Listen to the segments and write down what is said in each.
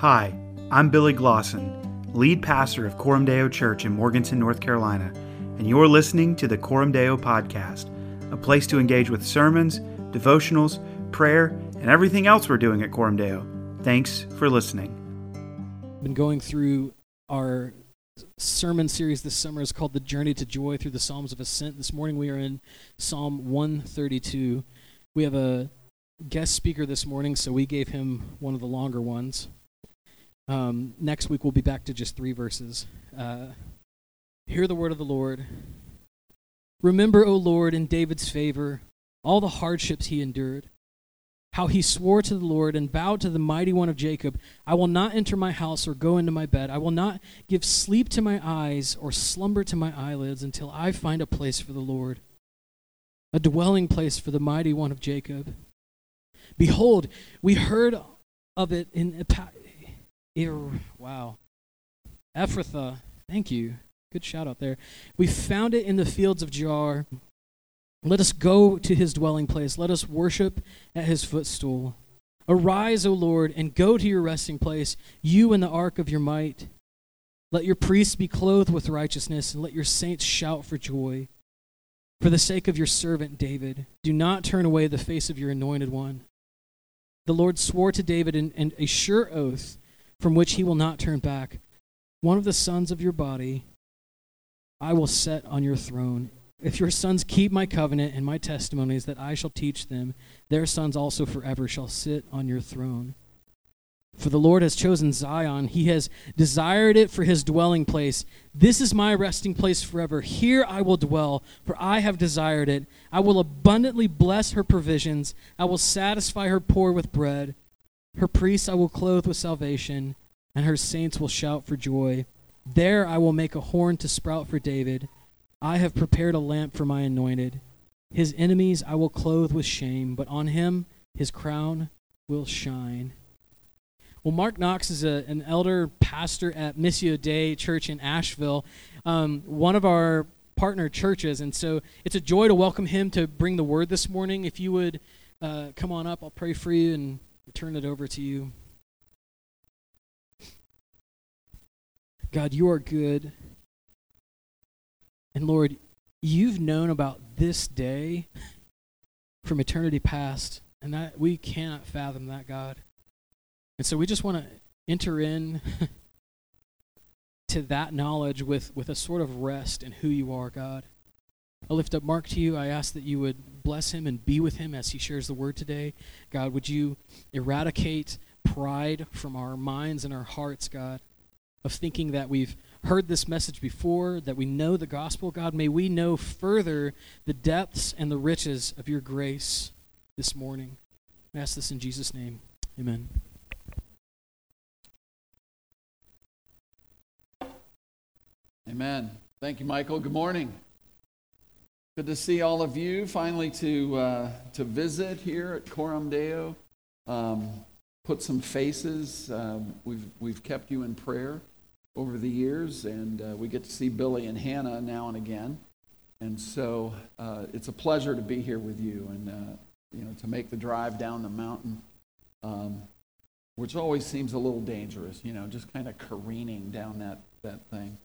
Hi, I'm Billy Glosson, lead pastor of Coram Deo Church in Morganton, North Carolina, and you're listening to the Coram Deo Podcast, a place to engage with sermons, devotionals, prayer, and everything else we're doing at Coram Deo. Thanks for listening. Been going through our sermon series this summer is called The Journey to Joy through the Psalms of Ascent. This morning we are in Psalm 132. We have a guest speaker this morning, so we gave him one of the longer ones. Um, next week we'll be back to just three verses. Uh, hear the word of the Lord. Remember, O Lord, in David's favor, all the hardships he endured. How he swore to the Lord and vowed to the mighty one of Jacob, I will not enter my house or go into my bed. I will not give sleep to my eyes or slumber to my eyelids until I find a place for the Lord, a dwelling place for the mighty one of Jacob. Behold, we heard of it in wow. Ephrathah, thank you. Good shout out there. We found it in the fields of Jaar. Let us go to his dwelling place. Let us worship at his footstool. Arise, O Lord, and go to your resting place, you and the ark of your might. Let your priests be clothed with righteousness, and let your saints shout for joy. For the sake of your servant David, do not turn away the face of your anointed one. The Lord swore to David in a sure oath from which he will not turn back. One of the sons of your body I will set on your throne. If your sons keep my covenant and my testimonies that I shall teach them, their sons also forever shall sit on your throne. For the Lord has chosen Zion. He has desired it for his dwelling place. This is my resting place forever. Here I will dwell, for I have desired it. I will abundantly bless her provisions. I will satisfy her poor with bread. Her priests I will clothe with salvation, and her saints will shout for joy. There I will make a horn to sprout for David. I have prepared a lamp for my anointed. His enemies I will clothe with shame, but on him his crown will shine. Well, Mark Knox is a, an elder pastor at Missio Dei Church in Asheville, um, one of our partner churches. And so it's a joy to welcome him to bring the word this morning. If you would uh, come on up, I'll pray for you and turn it over to you. God, you are good. And Lord, you've known about this day from eternity past, and that we cannot fathom that, God. And so we just want to enter in to that knowledge with, with a sort of rest in who you are, God. I lift up Mark to you. I ask that you would bless him and be with him as he shares the word today. God, would you eradicate pride from our minds and our hearts, God, of thinking that we've heard this message before, that we know the gospel, God. May we know further the depths and the riches of your grace this morning. I ask this in Jesus' name. Amen. Amen. Thank you, Michael. Good morning. Good to see all of you. Finally, to uh, to visit here at Coram Deo. Um, put some faces. Um, we've we've kept you in prayer over the years, and uh, we get to see Billy and Hannah now and again. And so uh, it's a pleasure to be here with you, and uh, you know to make the drive down the mountain, um, which always seems a little dangerous. You know, just kind of careening down that that thing.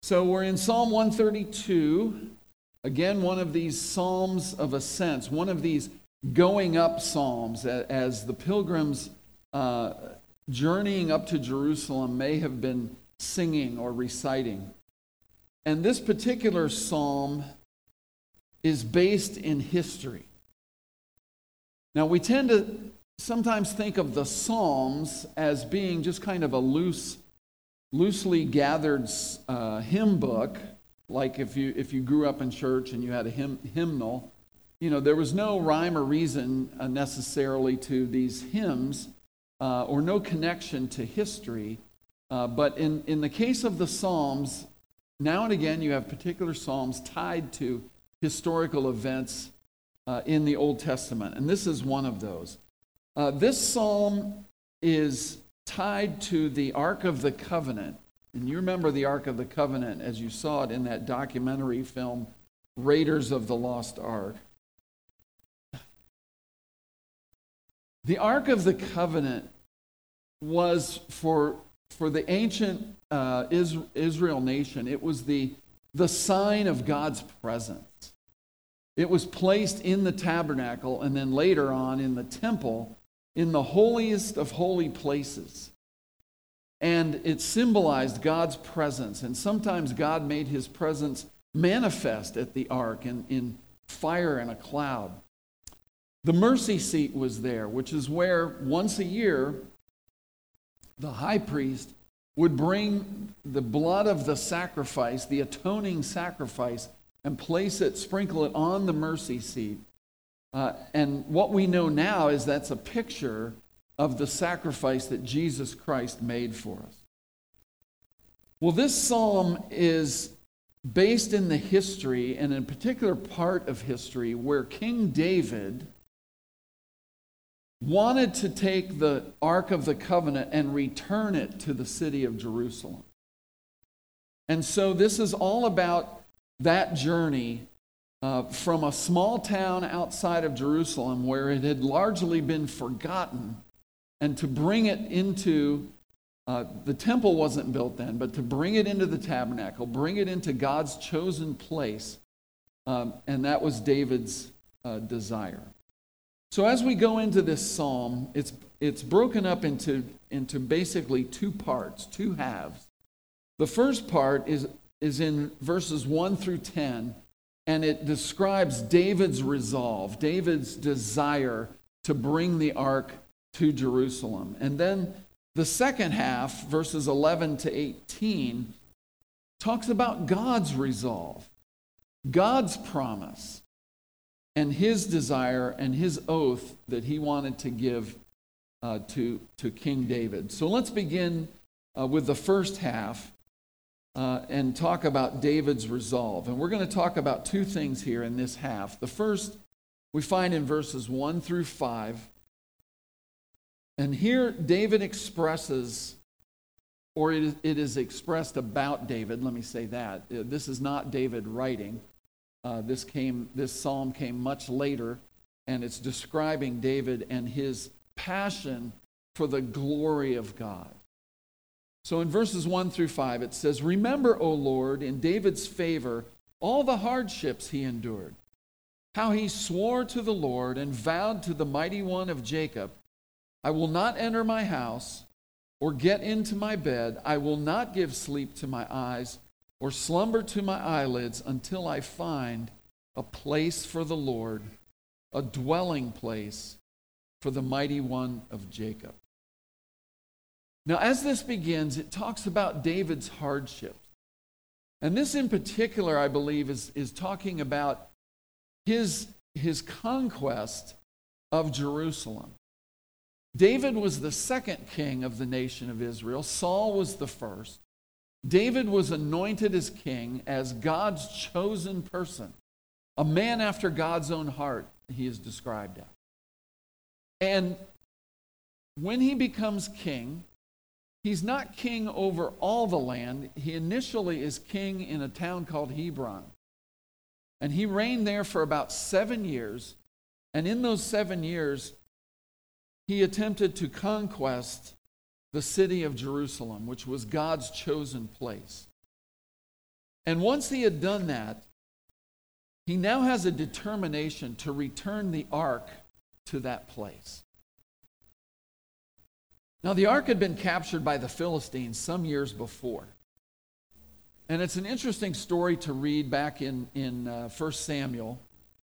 So we're in Psalm 132. Again, one of these psalms of ascents, one of these going up psalms as the pilgrims uh, journeying up to Jerusalem may have been singing or reciting. And this particular psalm is based in history. Now, we tend to sometimes think of the Psalms as being just kind of a loose, loosely gathered uh, hymn book like if you if you grew up in church and you had a hymn, hymnal you know there was no rhyme or reason uh, necessarily to these hymns uh, or no connection to history. Uh, but in, in the case of the psalms now and again you have particular psalms tied to historical events uh, in the old testament. And this is one of those. Uh, this psalm is tied to the ark of the covenant and you remember the Ark of the Covenant as you saw it in that documentary film, Raiders of the Lost Ark. The Ark of the Covenant was for, for the ancient uh, Israel nation, it was the, the sign of God's presence. It was placed in the tabernacle and then later on in the temple in the holiest of holy places. And it symbolized God's presence. And sometimes God made his presence manifest at the ark in, in fire and a cloud. The mercy seat was there, which is where once a year the high priest would bring the blood of the sacrifice, the atoning sacrifice, and place it, sprinkle it on the mercy seat. Uh, and what we know now is that's a picture of the sacrifice that Jesus Christ made for us. Well, this psalm is based in the history and in particular part of history where King David wanted to take the Ark of the Covenant and return it to the city of Jerusalem. And so this is all about that journey uh, from a small town outside of Jerusalem where it had largely been forgotten and to bring it into uh, the temple wasn't built then, but to bring it into the tabernacle, bring it into God's chosen place, um, and that was David's uh, desire. So as we go into this psalm, it's, it's broken up into, into basically two parts, two halves. The first part is, is in verses 1 through 10, and it describes David's resolve, David's desire to bring the ark to Jerusalem. And then the second half, verses 11 to 18, talks about God's resolve, God's promise, and his desire and his oath that he wanted to give uh, to, to King David. So let's begin uh, with the first half uh, and talk about David's resolve. And we're going to talk about two things here in this half. The first we find in verses 1 through 5. And here David expresses, or it is expressed about David, let me say that. Uh, this is not David writing. Uh, this, came, this psalm came much later, and it's describing David and his passion for the glory of God. So in verses 1 through 5, it says, Remember, O Lord, in David's favor, all the hardships he endured, how he swore to the Lord and vowed to the mighty one of Jacob, I will not enter my house or get into my bed, I will not give sleep to my eyes or slumber to my eyelids until I find a place for the Lord, a dwelling place for the mighty one of Jacob. Now, as this begins, it talks about David's hardships. And this in particular, I believe, is, is talking about his, his conquest of Jerusalem. David was the second king of the nation of Israel, Saul was the first. David was anointed as king, as God's chosen person, a man after God's own heart, he is described as. And when he becomes king, he's not king over all the land. He initially is king in a town called Hebron. And he reigned there for about seven years. And in those seven years, he attempted to conquest the city of Jerusalem, which was God's chosen place. And once he had done that, he now has a determination to return the ark to that place. Now, the ark had been captured by the Philistines some years before. And it's an interesting story to read back in, in uh, 1 Samuel.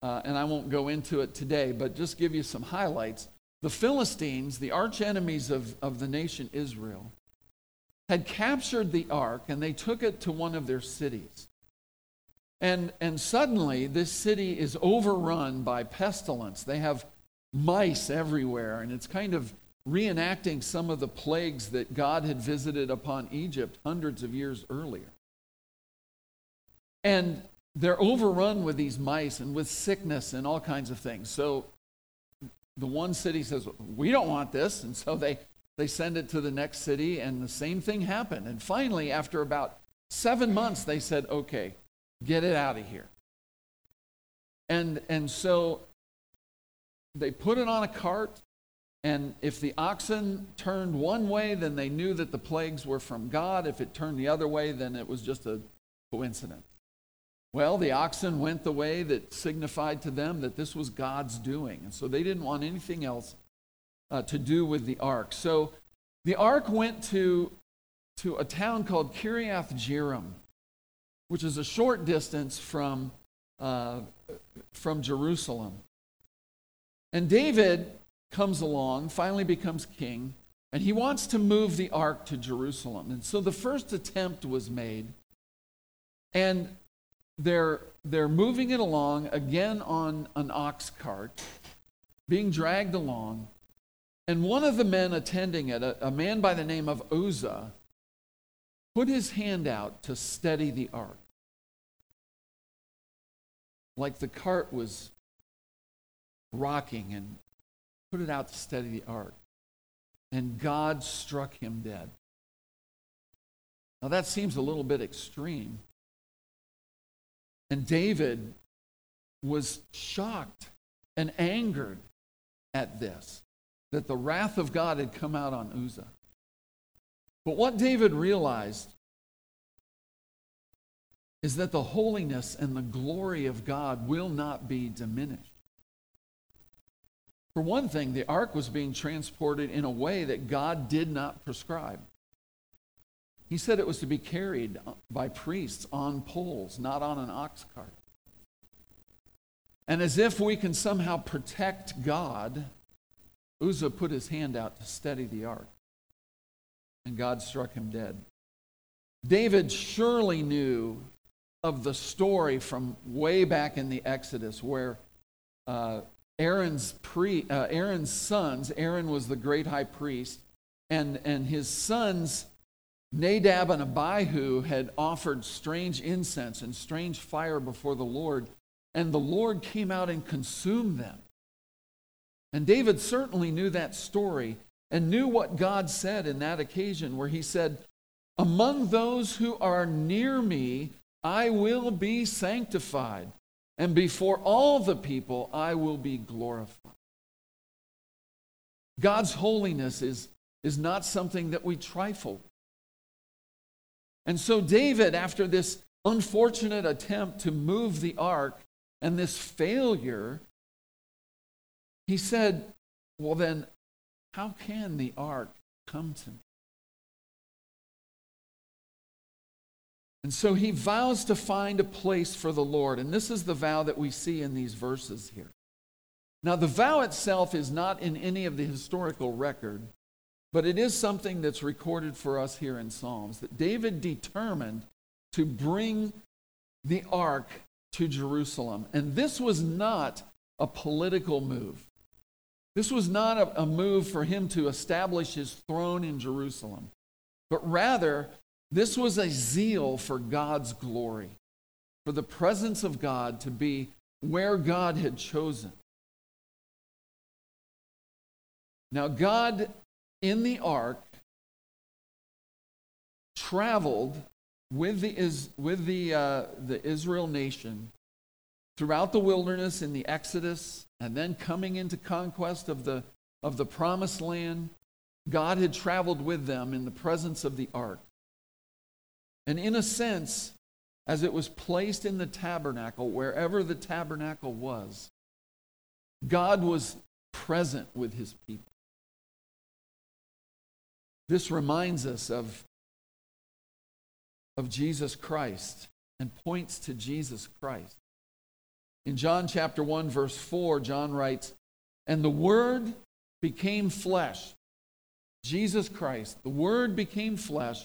Uh, and I won't go into it today, but just give you some highlights. The Philistines, the arch enemies of, of the nation Israel, had captured the ark and they took it to one of their cities. And, and suddenly, this city is overrun by pestilence. They have mice everywhere, and it's kind of reenacting some of the plagues that God had visited upon Egypt hundreds of years earlier. And they're overrun with these mice and with sickness and all kinds of things. So the one city says, We don't want this. And so they, they send it to the next city, and the same thing happened. And finally, after about seven months, they said, Okay, get it out of here. And, and so they put it on a cart And if the oxen turned one way, then they knew that the plagues were from God. If it turned the other way, then it was just a coincidence. Well, the oxen went the way that signified to them that this was God's doing. And so they didn't want anything else uh, to do with the ark. So the ark went to, to a town called Kiriath Jearim, which is a short distance from, uh, from Jerusalem. And David comes along, finally becomes king, and he wants to move the ark to Jerusalem. And so the first attempt was made. And they're, they're moving it along again on an ox cart, being dragged along. And one of the men attending it, a, a man by the name of Uzzah, put his hand out to steady the ark. Like the cart was rocking and put it out to steady the ark. And God struck him dead. Now that seems a little bit extreme. And David was shocked and angered at this, that the wrath of God had come out on Uzzah. But what David realized is that the holiness and the glory of God will not be diminished. For one thing, the ark was being transported in a way that God did not prescribe. He said it was to be carried by priests on poles, not on an ox cart. And as if we can somehow protect God, Uzzah put his hand out to steady the ark, and God struck him dead. David surely knew of the story from way back in the Exodus where uh, Aaron's, pre, uh, Aaron's sons, Aaron was the great high priest, and, and his sons, Nadab and Abihu, had offered strange incense and strange fire before the Lord, and the Lord came out and consumed them. And David certainly knew that story and knew what God said in that occasion, where he said, Among those who are near me, I will be sanctified and before all the people I will be glorified. God's holiness is, is not something that we trifle. And so, David, after this unfortunate attempt to move the ark and this failure, he said, Well, then, how can the ark come to me? And so he vows to find a place for the Lord. And this is the vow that we see in these verses here. Now, the vow itself is not in any of the historical record, but it is something that's recorded for us here in Psalms that David determined to bring the ark to Jerusalem. And this was not a political move. This was not a, a, move for him to establish his throne in Jerusalem, but rather this was a zeal for God's glory, for the presence of God to be where God had chosen. Now, God in the ark traveled with the, with the, uh, the Israel nation throughout the wilderness in the Exodus and then coming into conquest of the, of the promised land. God had traveled with them in the presence of the ark. And in a sense, as it was placed in the tabernacle, wherever the tabernacle was, God was present with his people. This reminds us of, of Jesus Christ and points to Jesus Christ. In John chapter 1, verse 4, John writes, And the Word became flesh. Jesus Christ, the Word became flesh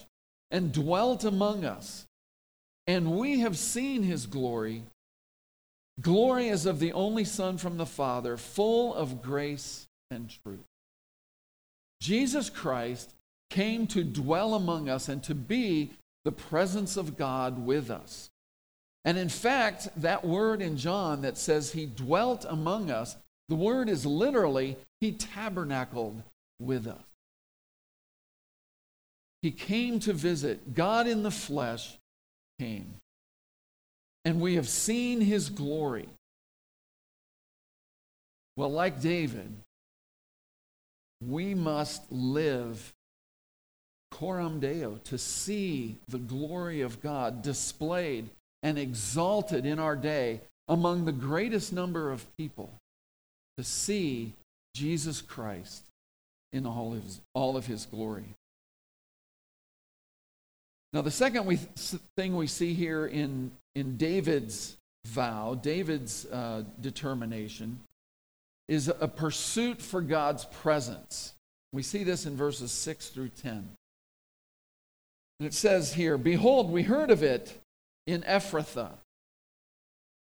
and dwelt among us. And we have seen his glory. Glory as of the only Son from the Father, full of grace and truth. Jesus Christ came to dwell among us and to be the presence of God with us. And in fact, that word in John that says he dwelt among us, the word is literally he tabernacled with us. He came to visit. God in the flesh came. And we have seen his glory. Well, like David, we must live coram deo to see the glory of God displayed and exalted in our day among the greatest number of people to see Jesus Christ in all of his, all of his glory. Now, the second we, thing we see here in, in David's vow, David's uh, determination, is a pursuit for God's presence. We see this in verses 6 through 10. And it says here Behold, we heard of it in Ephrathah.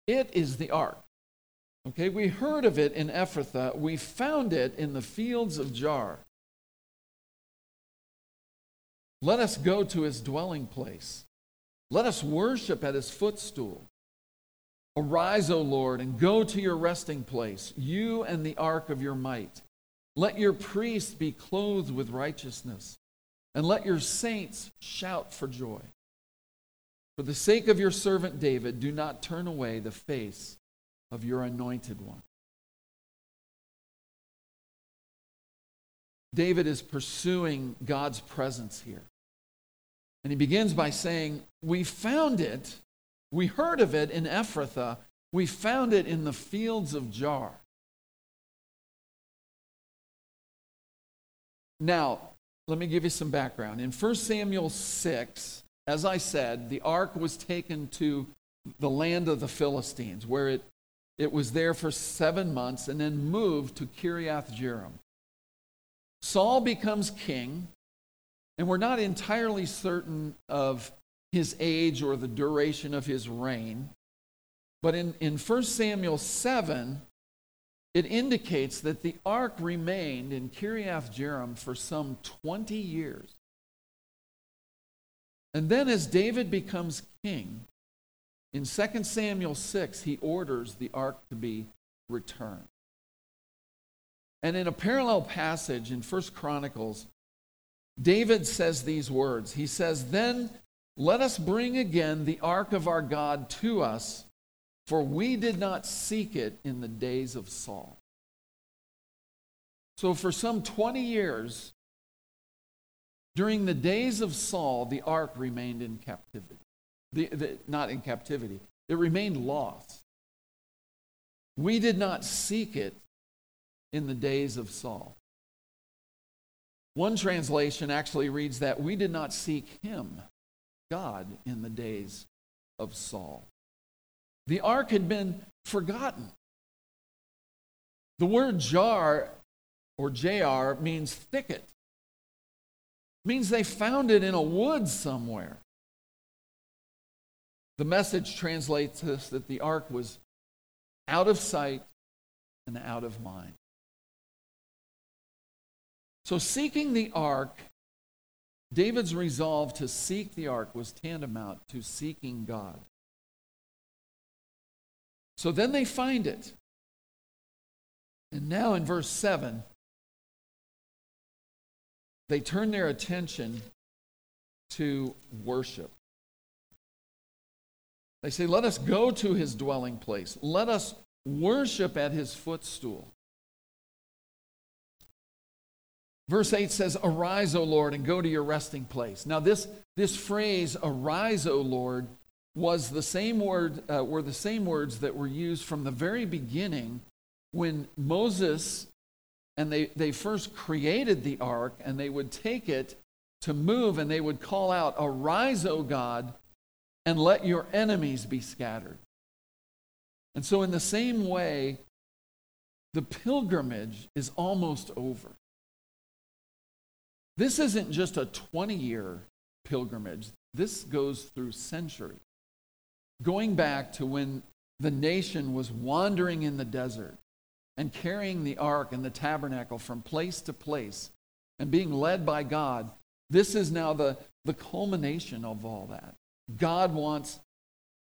It is the ark. Okay, we heard of it in Ephrathah. We found it in the fields of Jaar. Let us go to his dwelling place. Let us worship at his footstool. Arise, O Lord, and go to your resting place, you and the ark of your might. Let your priests be clothed with righteousness, and let your saints shout for joy. For the sake of your servant David, do not turn away the face of your anointed one. David is pursuing God's presence here. And he begins by saying, We found it, we heard of it in Ephrathah, we found it in the fields of Jaar. Now, let me give you some background. In 1 Samuel 6, as I said, the ark was taken to the land of the Philistines, where it, it was there for seven months and then moved to Kiriath Jearim. Saul becomes king, and we're not entirely certain of his age or the duration of his reign. But in, in 1 Samuel 7, it indicates that the ark remained in Kiriath Jearim for some 20 years. And then, as David becomes king, in 2 Samuel 6, he orders the ark to be returned. And in a parallel passage in 1 Chronicles, David says these words. He says, Then let us bring again the ark of our God to us, for we did not seek it in the days of Saul. So, for some 20 years, during the days of Saul, the ark remained in captivity. The, the, not in captivity, it remained lost. We did not seek it in the days of Saul. One translation actually reads that we did not seek him, God, in the days of Saul. The ark had been forgotten. The word jar or jar means thicket. Means they found it in a wood somewhere. The message translates this that the ark was out of sight and out of mind. So, seeking the ark, David's resolve to seek the ark was tantamount to seeking God. So then they find it. And now in verse 7, they turn their attention to worship. They say, Let us go to his dwelling place. Let us worship at his footstool. Verse 8 says, Arise, O Lord, and go to your resting place. Now, this, this phrase, arise, O Lord, was the same word, uh, were the same words that were used from the very beginning when Moses and they, they first created the ark and they would take it to move and they would call out, Arise, O God, and let your enemies be scattered. And so, in the same way, the pilgrimage is almost over. This isn't just a 20 year pilgrimage, this goes through centuries. Going back to when the nation was wandering in the desert and carrying the ark and the tabernacle from place to place and being led by God, this is now the, the culmination of all that. God wants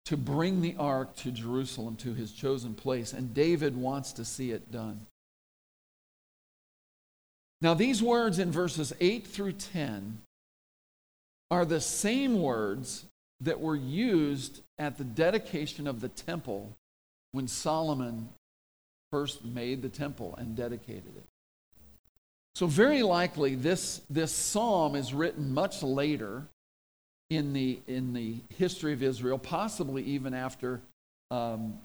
to bring the ark to Jerusalem, to his chosen place, and David wants to see it done. Now, these words in verses 8 through 10 are the same words that were used at the dedication of the temple when Solomon first made the temple and dedicated it. So, very likely, this, this psalm is written much later in the, in the history of Israel, possibly even after um,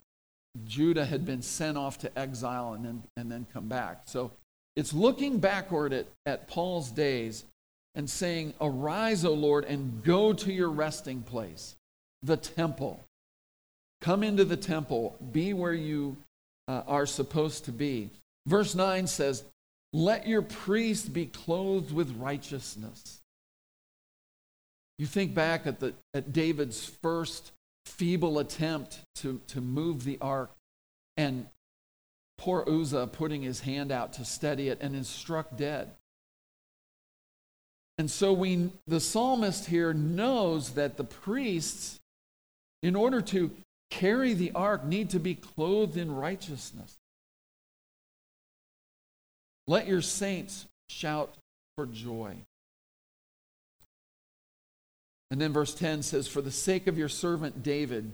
Judah had been sent off to exile and then, and then come back. So, it's looking backward at, at Paul's days and saying, Arise, O Lord, and go to your resting place, the temple. Come into the temple, be where you uh, are supposed to be. Verse 9 says, Let your priest be clothed with righteousness. You think back at, the, at David's first feeble attempt to, to move the ark, and poor Uzzah putting his hand out to steady it and is struck dead. And so we, the psalmist here knows that the priests, in order to carry the ark, need to be clothed in righteousness. Let your saints shout for joy. And then verse 10 says, For the sake of your servant David,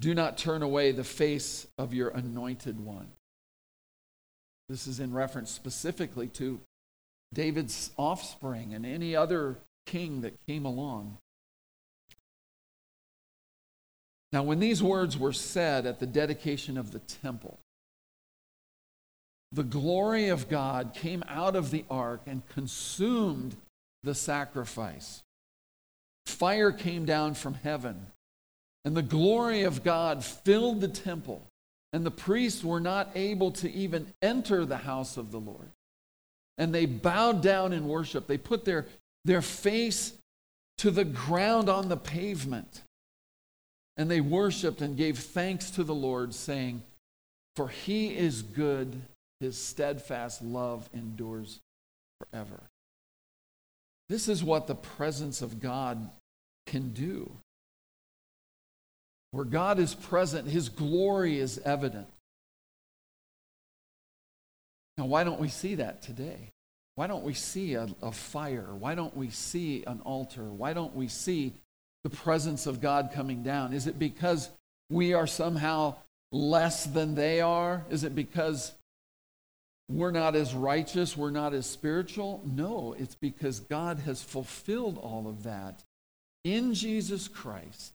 do not turn away the face of your anointed one. This is in reference specifically to David's offspring and any other king that came along. Now, when these words were said at the dedication of the temple, the glory of God came out of the ark and consumed the sacrifice. Fire came down from heaven, and the glory of God filled the temple, and the priests were not able to even enter the house of the Lord. And they bowed down in worship. They put their, their face to the ground on the pavement and they worshiped and gave thanks to the Lord, saying, For he is good, his steadfast love endures forever. This is what the presence of God can do. Where God is present, his glory is evident. Now, why don't we see that today? Why don't we see a, a fire? Why don't we see an altar? Why don't we see the presence of God coming down? Is it because we are somehow less than they are? Is it because we're not as righteous, we're not as spiritual? No, it's because God has fulfilled all of that in Jesus Christ.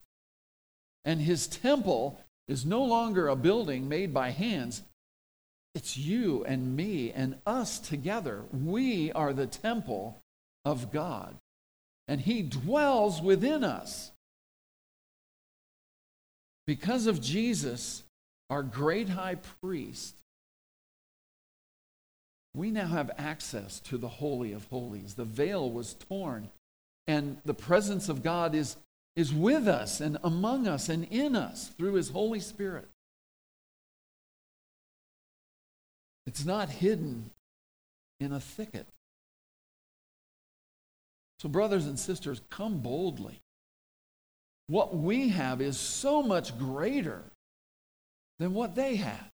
And his temple is no longer a building made by hands. It's you and me and us together. We are the temple of God and He dwells within us. Because of Jesus, our great high priest, we now have access to the Holy of Holies. The veil was torn, and the presence of God is, is with us and among us and in us through His Holy Spirit. It's not hidden in a thicket. So, brothers and sisters, come boldly. What we have is so much greater than what they had.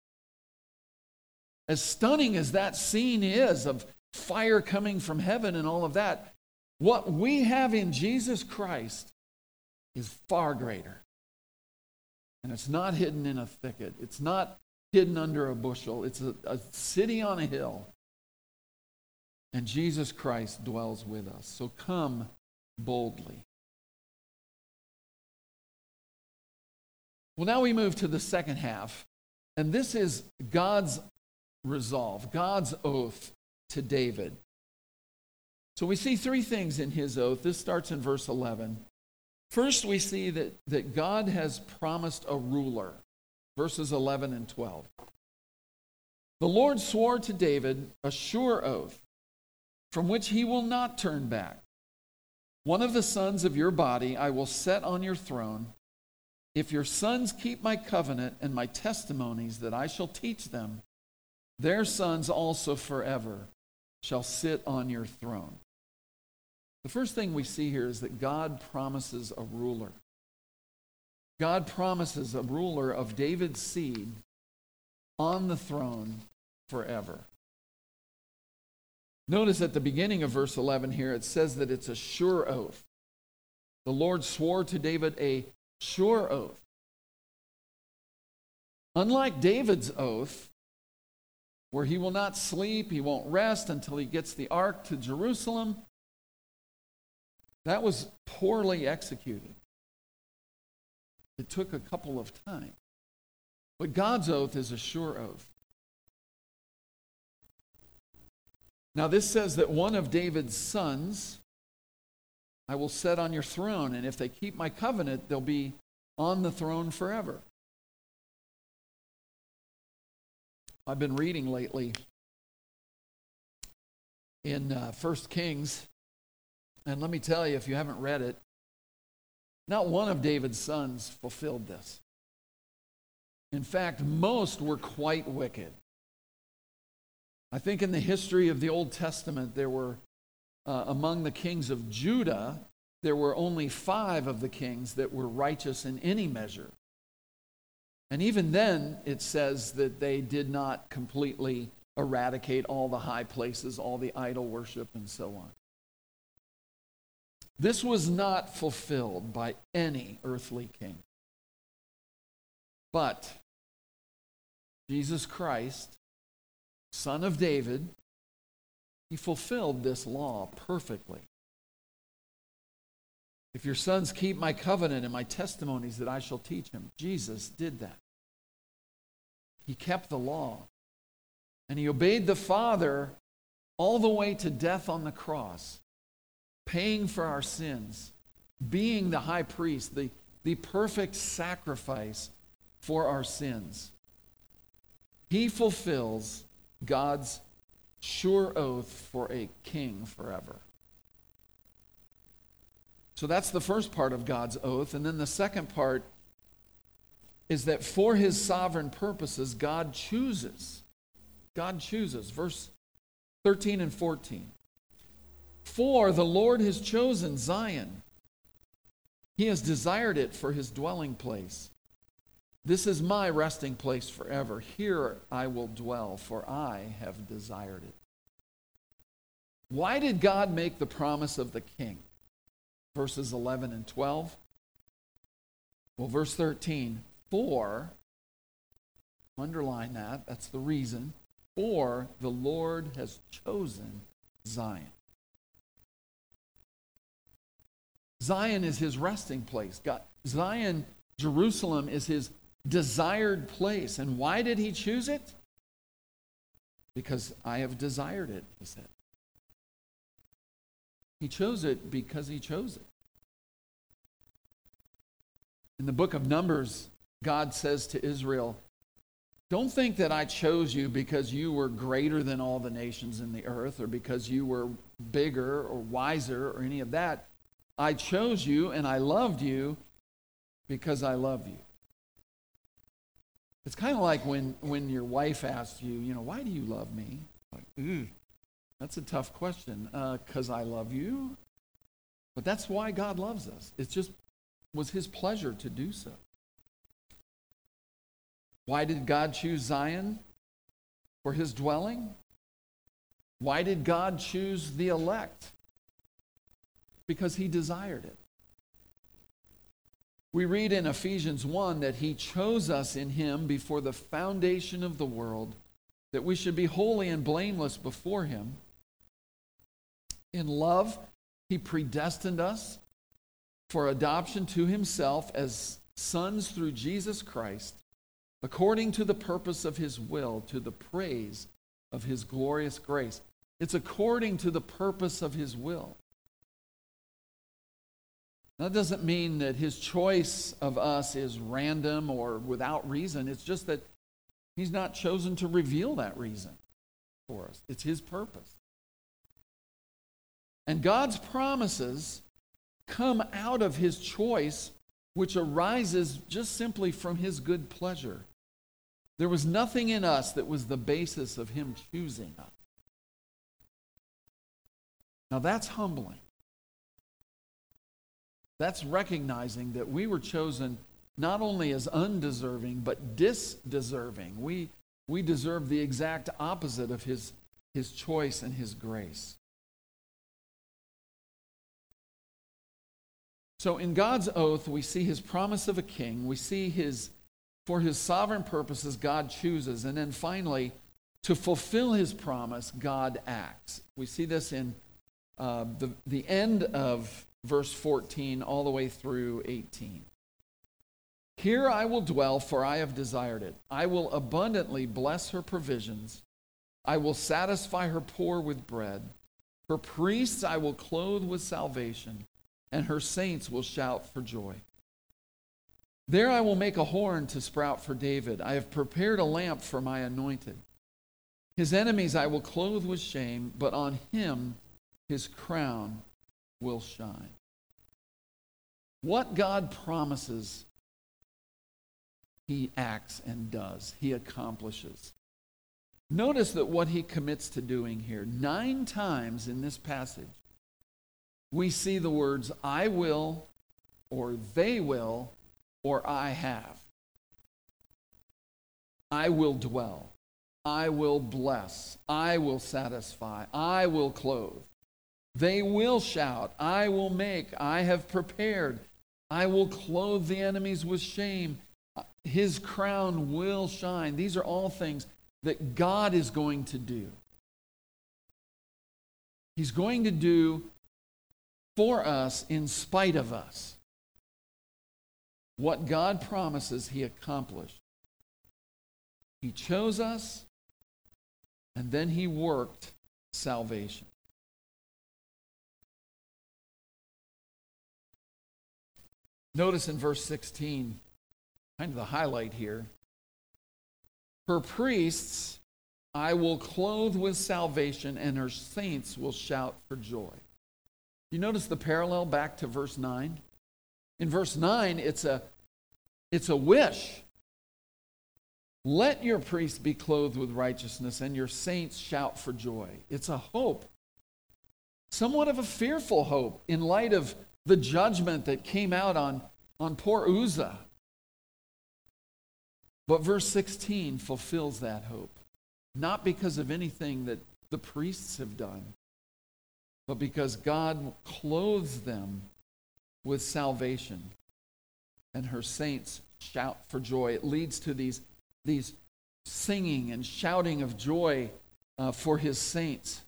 As stunning as that scene is of fire coming from heaven and all of that, what we have in Jesus Christ is far greater. And it's not hidden in a thicket, it's not hidden under a bushel, it's a, a city on a hill and Jesus Christ dwells with us. So come boldly. Well, now we move to the second half, and this is God's resolve, God's oath to David. So we see three things in his oath. This starts in verse 11. First, we see that, that God has promised a ruler, verses 11 and 12. The Lord swore to David a sure oath from which he will not turn back. One of the sons of your body I will set on your throne. If your sons keep my covenant and my testimonies that I shall teach them, their sons also forever shall sit on your throne. The first thing we see here is that God promises a ruler. God promises a ruler of David's seed on the throne forever. Notice at the beginning of verse 11 here, it says that it's a sure oath. The Lord swore to David a sure oath. Unlike David's oath, where he will not sleep, he won't rest until he gets the ark to Jerusalem. That was poorly executed. It took a couple of times. But God's oath is a sure oath. Now, this says that one of David's sons I will set on your throne, and if they keep my covenant, they'll be on the throne forever. I've been reading lately in uh, First Kings, and let me tell you, if you haven't read it, not one of David's sons fulfilled this. In fact, most were quite wicked. I think in the history of the Old Testament, there were, uh, among the kings of Judah, there were only five of the kings that were righteous in any measure. And even then, it says that they did not completely eradicate all the high places, all the idol worship, and so on. This was not fulfilled by any earthly king. But Jesus Christ, son of David, he fulfilled this law perfectly. If your sons keep my covenant and my testimonies that I shall teach them, Jesus did that. He kept the law. And he obeyed the Father all the way to death on the cross paying for our sins, being the high priest, the, the perfect sacrifice for our sins. He fulfills God's sure oath for a king forever. So that's the first part of God's oath. And then the second part is that for his sovereign purposes, God chooses. God chooses. Verse 13 and 14. For the Lord has chosen Zion. He has desired it for his dwelling place. This is my resting place forever. Here I will dwell, for I have desired it. Why did God make the promise of the king? Verses 11 and 12. Well, verse 13, for, underline that, that's the reason, for the Lord has chosen Zion. Zion is his resting place. God, Zion, Jerusalem, is his desired place. And why did he choose it? Because I have desired it, he said. He chose it because he chose it. In the book of Numbers, God says to Israel, Don't think that I chose you because you were greater than all the nations in the earth or because you were bigger or wiser or any of that. I chose you and I loved you because I love you. It's kind of like when, when your wife asks you, you know, why do you love me? Like, that's a tough question. Because uh, I love you. But that's why God loves us. It just was his pleasure to do so. Why did God choose Zion for his dwelling? Why did God choose the elect? Because he desired it. We read in Ephesians 1 that he chose us in him before the foundation of the world, that we should be holy and blameless before him. In love, he predestined us for adoption to himself as sons through Jesus Christ, according to the purpose of his will, to the praise of his glorious grace. It's according to the purpose of his will. That doesn't mean that his choice of us is random or without reason. It's just that he's not chosen to reveal that reason for us. It's his purpose. And God's promises come out of his choice, which arises just simply from his good pleasure. There was nothing in us that was the basis of him choosing us. Now that's humbling. That's recognizing that we were chosen not only as undeserving, but disdeserving. We, we deserve the exact opposite of his, his choice and his grace. So in God's oath, we see his promise of a king. We see his, for his sovereign purposes, God chooses. And then finally, to fulfill his promise, God acts. We see this in uh, the, the end of verse 14 all the way through 18. Here I will dwell, for I have desired it. I will abundantly bless her provisions. I will satisfy her poor with bread. Her priests I will clothe with salvation, and her saints will shout for joy. There I will make a horn to sprout for David. I have prepared a lamp for my anointed. His enemies I will clothe with shame, but on him his crown will shine. What God promises, he acts and does, he accomplishes. Notice that what he commits to doing here, nine times in this passage, we see the words, I will, or they will, or I have. I will dwell. I will bless. I will satisfy. I will clothe. They will shout, I will make. I have prepared. I will clothe the enemies with shame. His crown will shine. These are all things that God is going to do. He's going to do for us in spite of us. What God promises, He accomplished. He chose us, and then He worked salvation. Notice in verse 16, kind of the highlight here. Her priests I will clothe with salvation, and her saints will shout for joy. You notice the parallel back to verse 9? In verse 9, it's a, it's a wish. Let your priests be clothed with righteousness, and your saints shout for joy. It's a hope. Somewhat of a fearful hope in light of the judgment that came out on, on poor Uzzah. But verse 16 fulfills that hope, not because of anything that the priests have done, but because God clothes them with salvation and her saints shout for joy. It leads to these, these singing and shouting of joy uh, for his saints.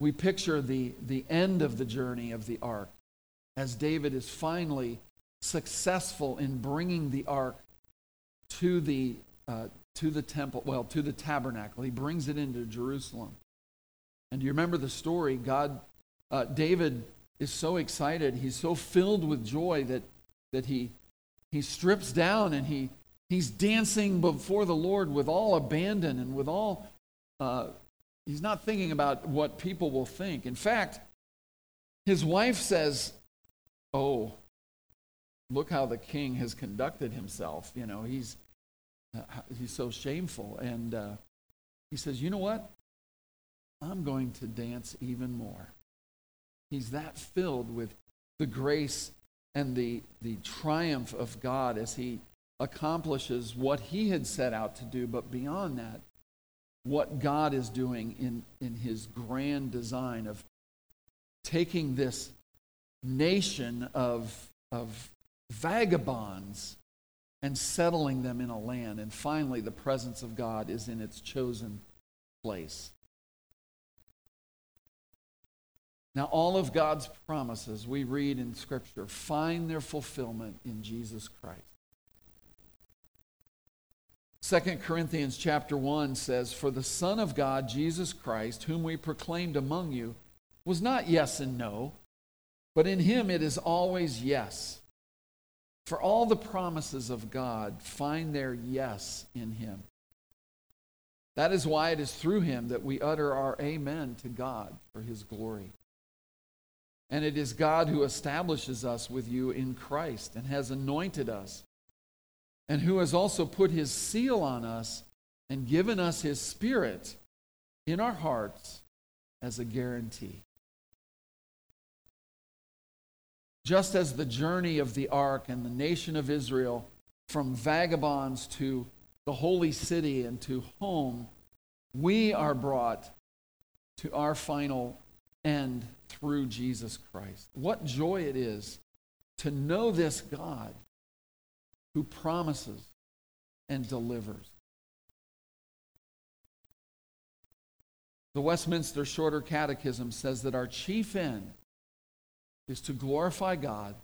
We picture the, the end of the journey of the ark as David is finally successful in bringing the ark to the, uh, to the temple, well, to the tabernacle. He brings it into Jerusalem. And you remember the story? God, uh, David is so excited. He's so filled with joy that, that he, he strips down and he, he's dancing before the Lord with all abandon and with all, uh, he's not thinking about what people will think. In fact, his wife says, Oh, look how the king has conducted himself. You know, he's, uh, he's so shameful. And uh, he says, You know what? I'm going to dance even more. He's that filled with the grace and the, the triumph of God as he accomplishes what he had set out to do, but beyond that, what God is doing in, in his grand design of taking this nation of, of vagabonds and settling them in a land. And finally, the presence of God is in its chosen place. Now, all of God's promises we read in Scripture find their fulfillment in Jesus Christ. 2 Corinthians chapter 1 says, For the Son of God, Jesus Christ, whom we proclaimed among you, was not yes and no, but in him it is always yes. For all the promises of God find their yes in him. That is why it is through him that we utter our amen to God for his glory. And it is God who establishes us with you in Christ and has anointed us, and who has also put his seal on us and given us his spirit in our hearts as a guarantee. Just as the journey of the ark and the nation of Israel from vagabonds to the holy city and to home, we are brought to our final end through Jesus Christ. What joy it is to know this God who promises and delivers. The Westminster Shorter Catechism says that our chief end is to glorify God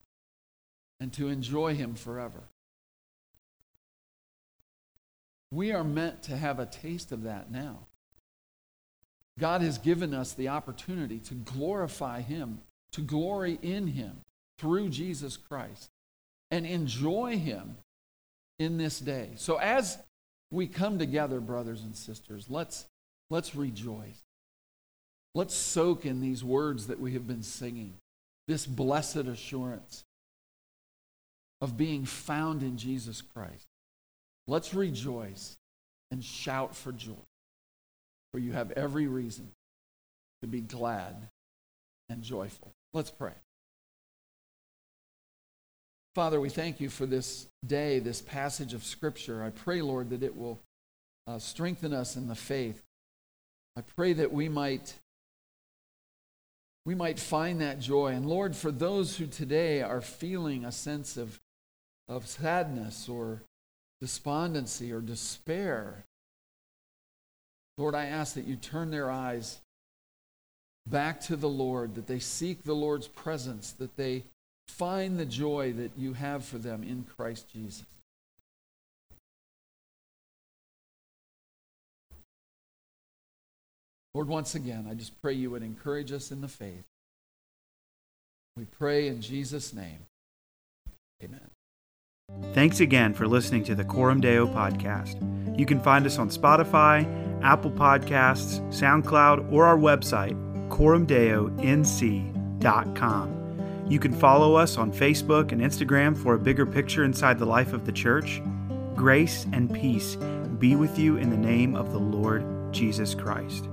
and to enjoy Him forever. We are meant to have a taste of that now. God has given us the opportunity to glorify Him, to glory in Him through Jesus Christ and enjoy Him in this day. So as we come together, brothers and sisters, let's, let's rejoice. Let's soak in these words that we have been singing, this blessed assurance of being found in Jesus Christ. Let's rejoice and shout for joy, for you have every reason to be glad and joyful. Let's pray. Father, we thank you for this day, this passage of Scripture. I pray, Lord, that it will uh, strengthen us in the faith. I pray that we might we might find that joy. And Lord, for those who today are feeling a sense of, of sadness or despondency or despair, Lord, I ask that you turn their eyes back to the Lord, that they seek the Lord's presence, that they find the joy that you have for them in Christ Jesus. Lord, once again, I just pray you would encourage us in the faith. We pray in Jesus' name. Amen. Thanks again for listening to the Coram Deo podcast. You can find us on Spotify, Apple Podcasts, SoundCloud, or our website, coramdeonc.com. You can follow us on Facebook and Instagram for a bigger picture inside the life of the church. Grace and peace be with you in the name of the Lord Jesus Christ.